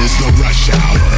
Is the rush hour.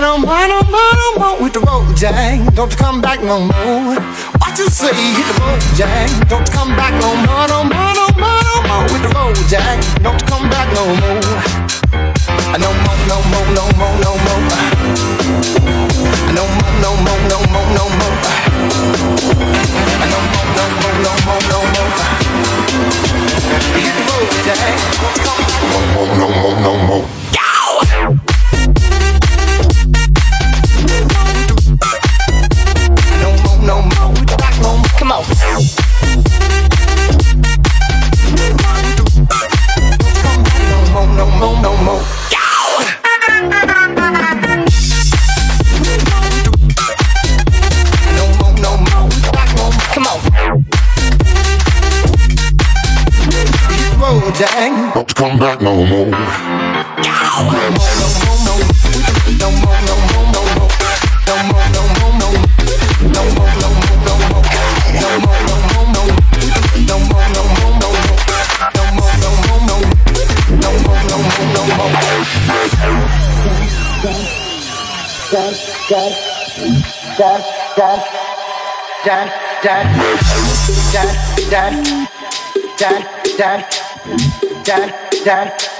More, no more, no more with the road, Jack. Don't you come back no more. What you say? Hit the road, Jack. Don't you come back no more, no more, no more, no more with the road, Jack. Don't you come back no more. No more, no more, no more, no more. No more, no more, no more, no more. No more, no more, no more, no more. Hit the road, Jack. Don't you come back No more, no more, no more. Dad, dad, dad, dad, dad, dad, dad, dad, dad, dad.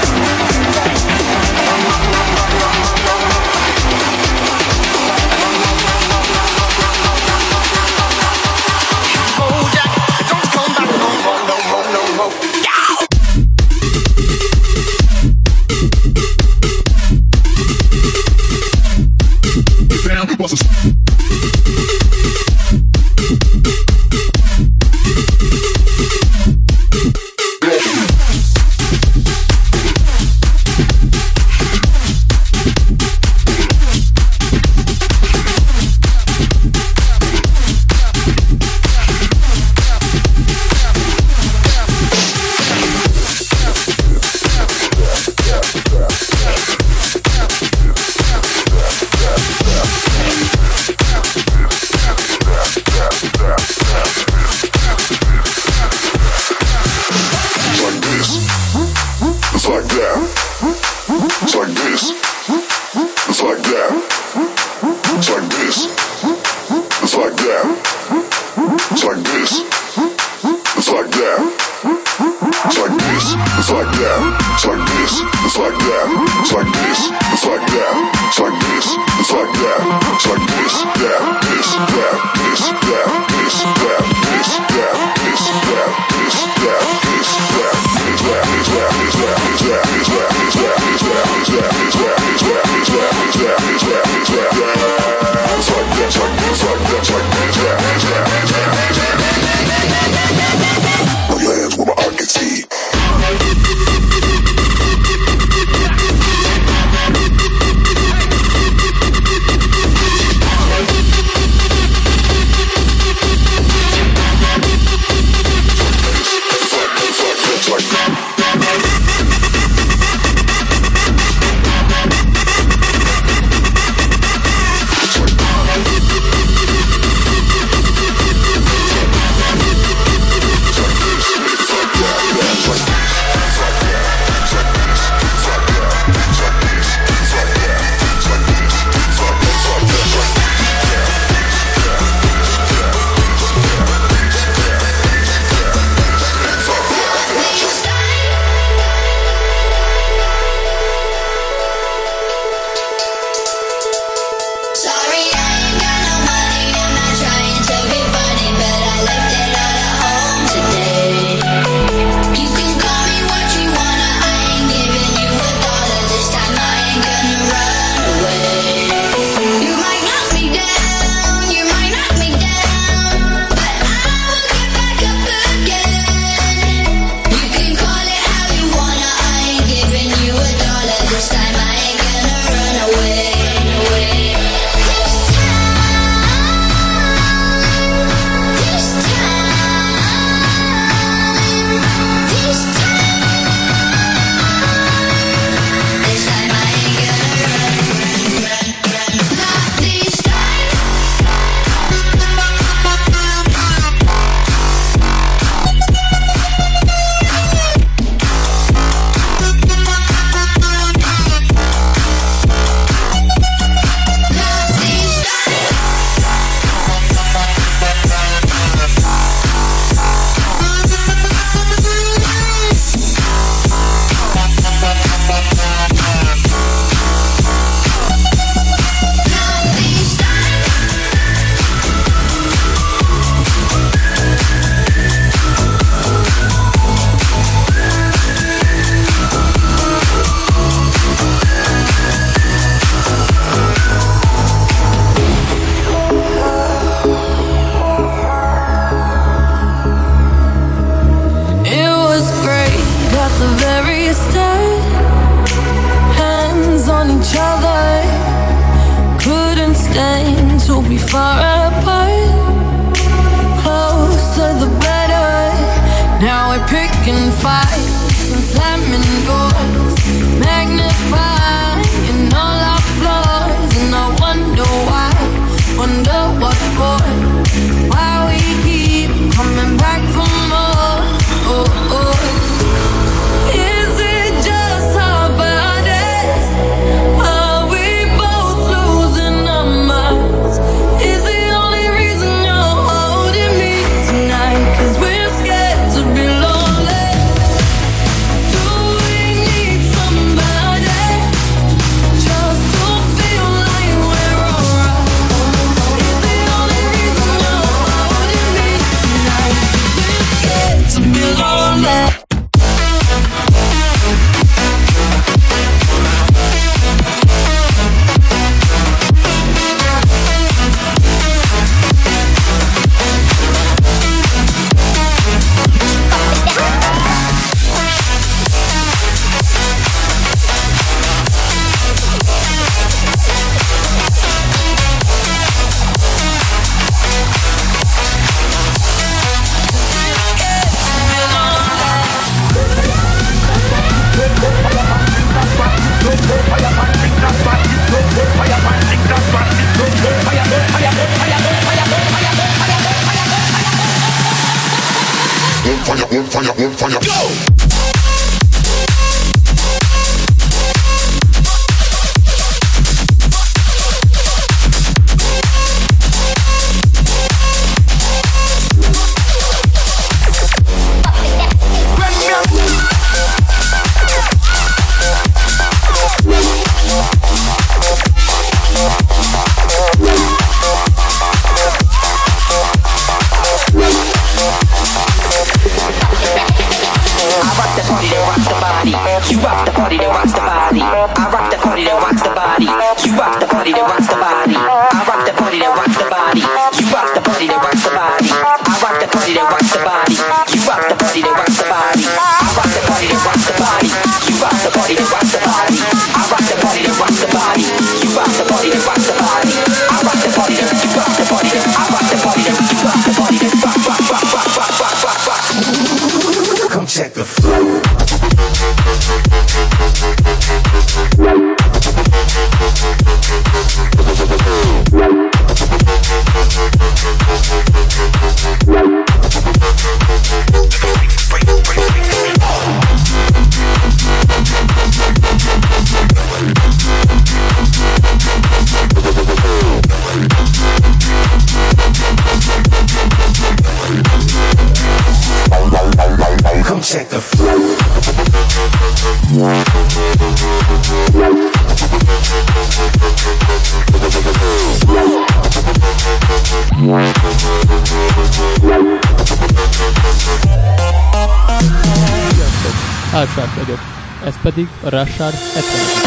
Verteidigung Rashad Athens.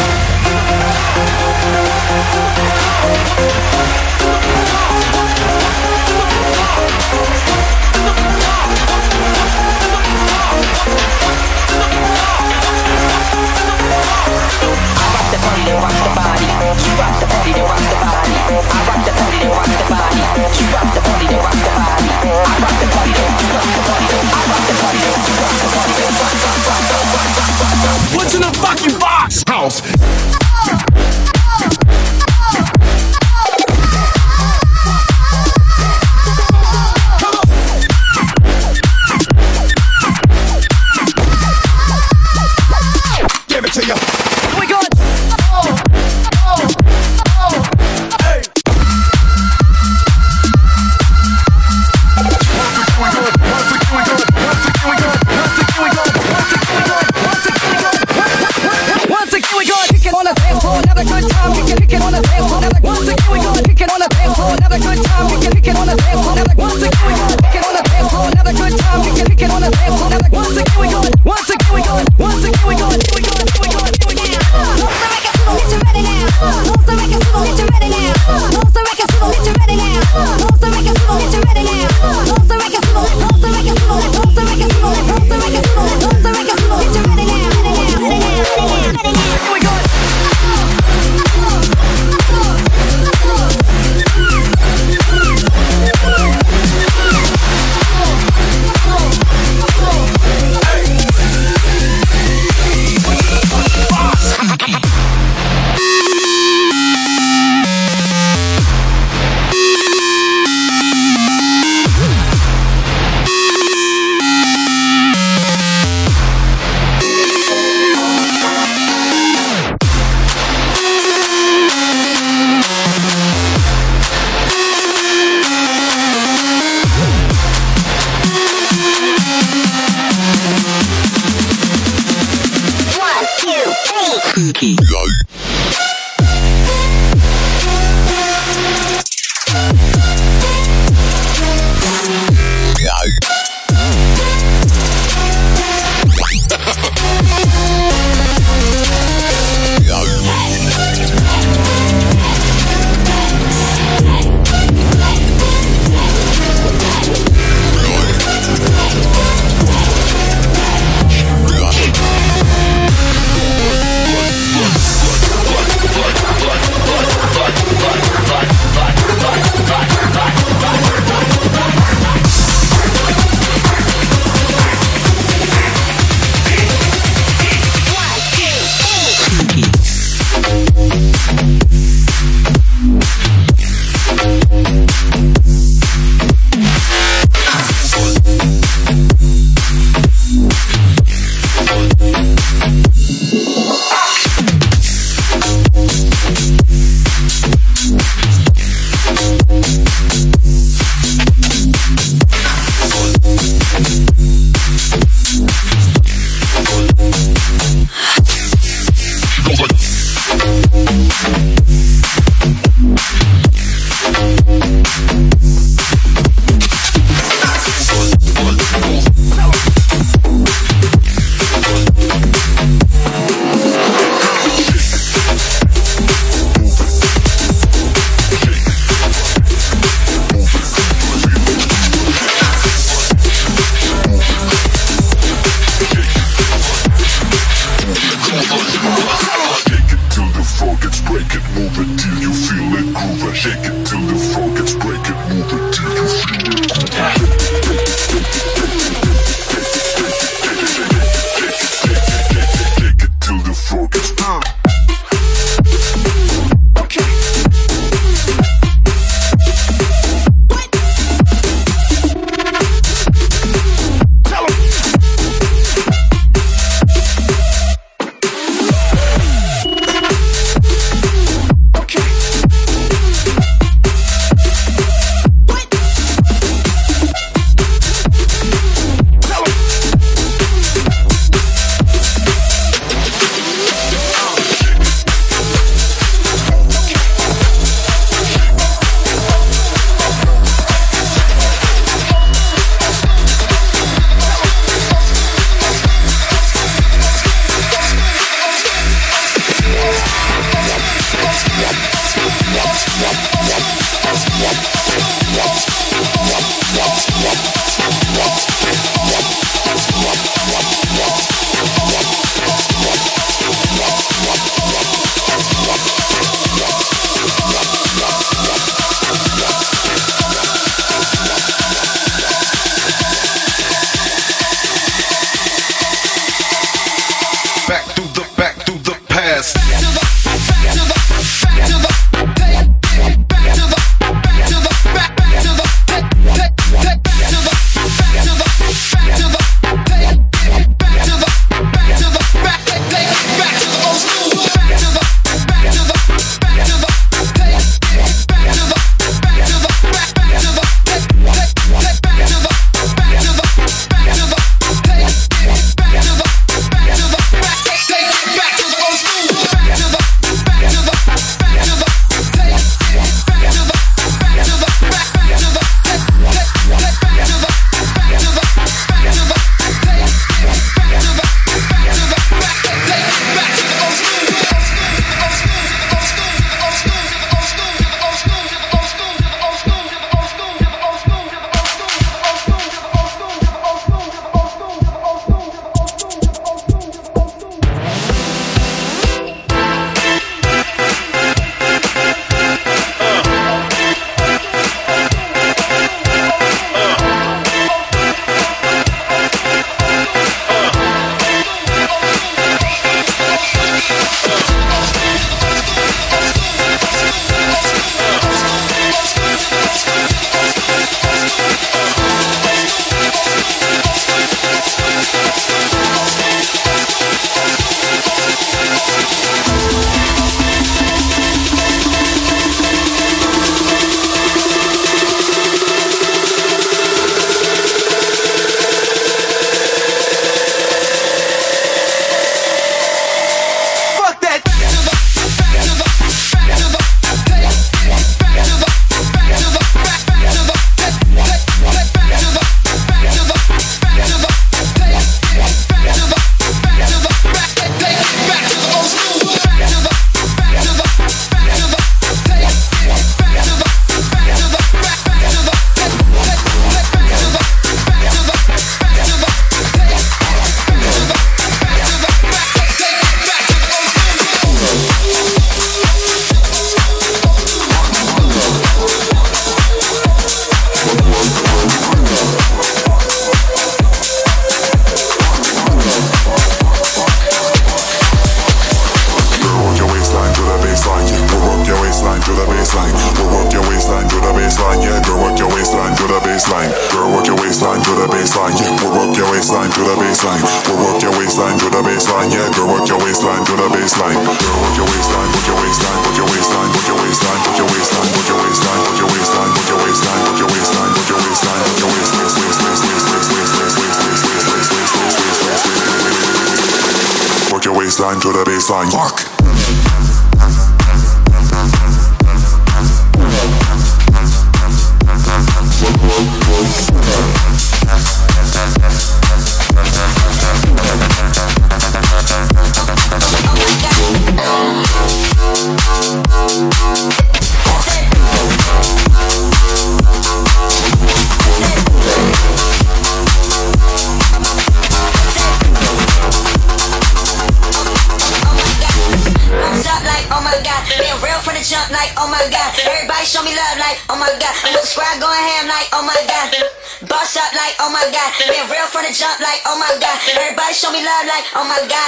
Oh my god.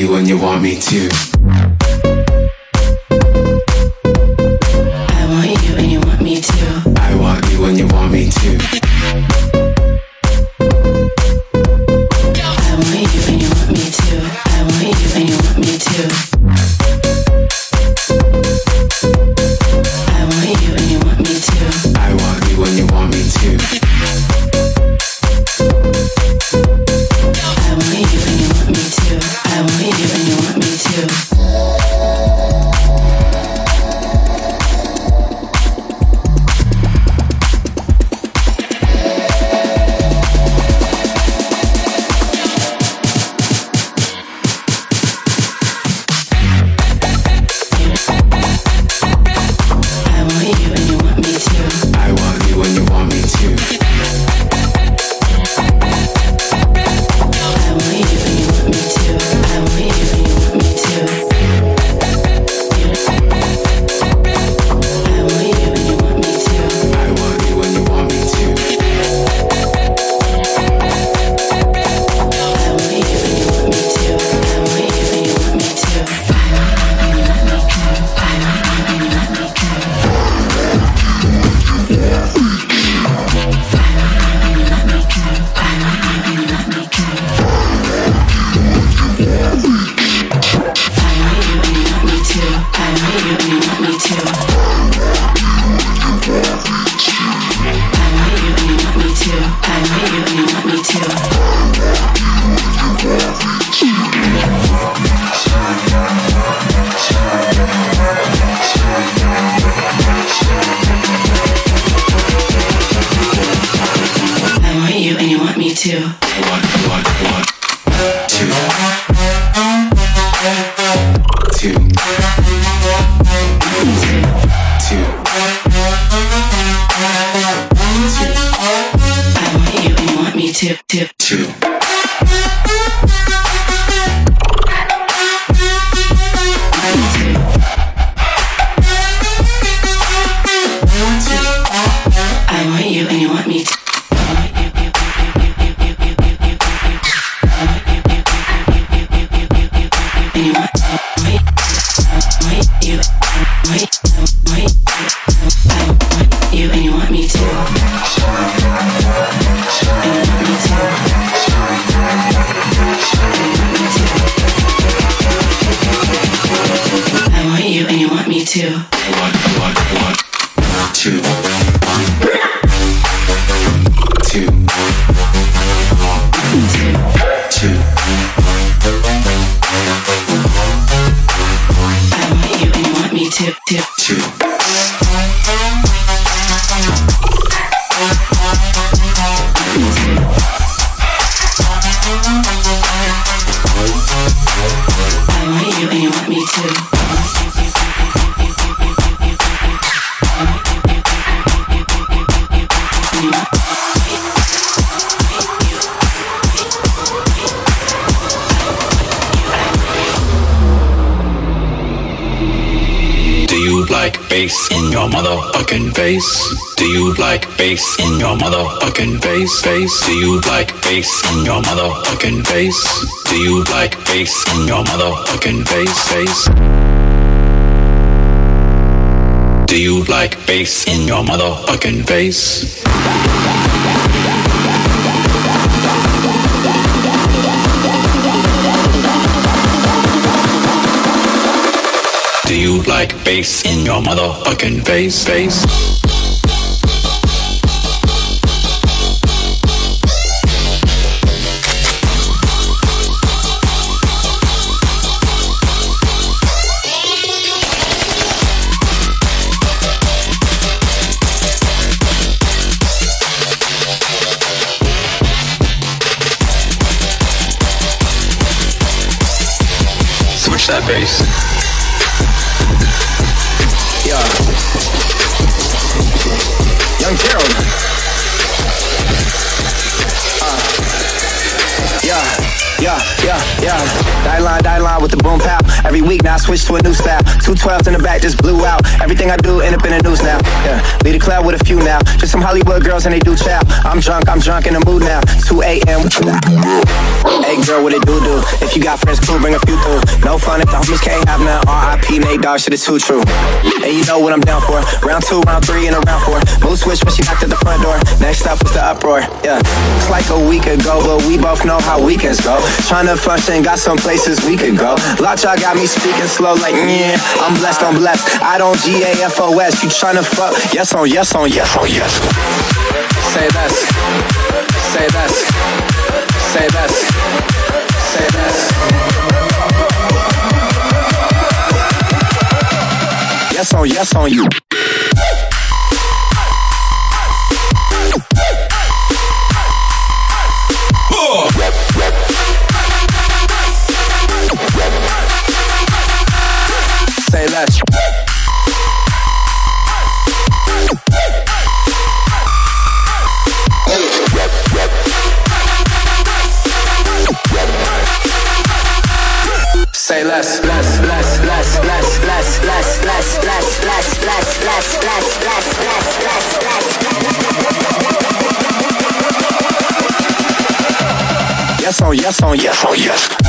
you when you want me to. you, I need you, you. Like bass in your motherfucking face? Do you like bass in your motherfucking face? Face? Do you like bass in your motherfucking face? Do you like bass in your motherfucking face? Face? Do you like bass in your motherfucking face? Like bass in your motherfucking face? Face? Switch that bass. Yeah, line, die line with the boom pow. Every week now I switch to a new style. Two twelves in the back just blew out. Everything I do end up in the news now. Yeah, lead a cloud with a few now. Just some Hollywood girls and they do chow. I'm drunk, I'm drunk in the mood now. 2 a.m. Hey girl, what it do do? If you got friends, cool, bring a few through. No fun if the homies can't have none. R.I.P. Nate Dogg, shit is too true. And you know what I'm down for. Round two, round three, and a round four. Mood switch when she knocked at the front door. Next up was the uproar. Yeah, it's like a week ago, but we both know how weekends go. Trying to function, got some places we could go. Lot y'all got me speaking slow, like yeah. I'm blessed, I'm blessed. I don't G A F O S. You tryna fuck? Yes on yes on yes on yes. Say less. Say less. Say less. Say less. Yes on yes on you. Yes on yes on yes.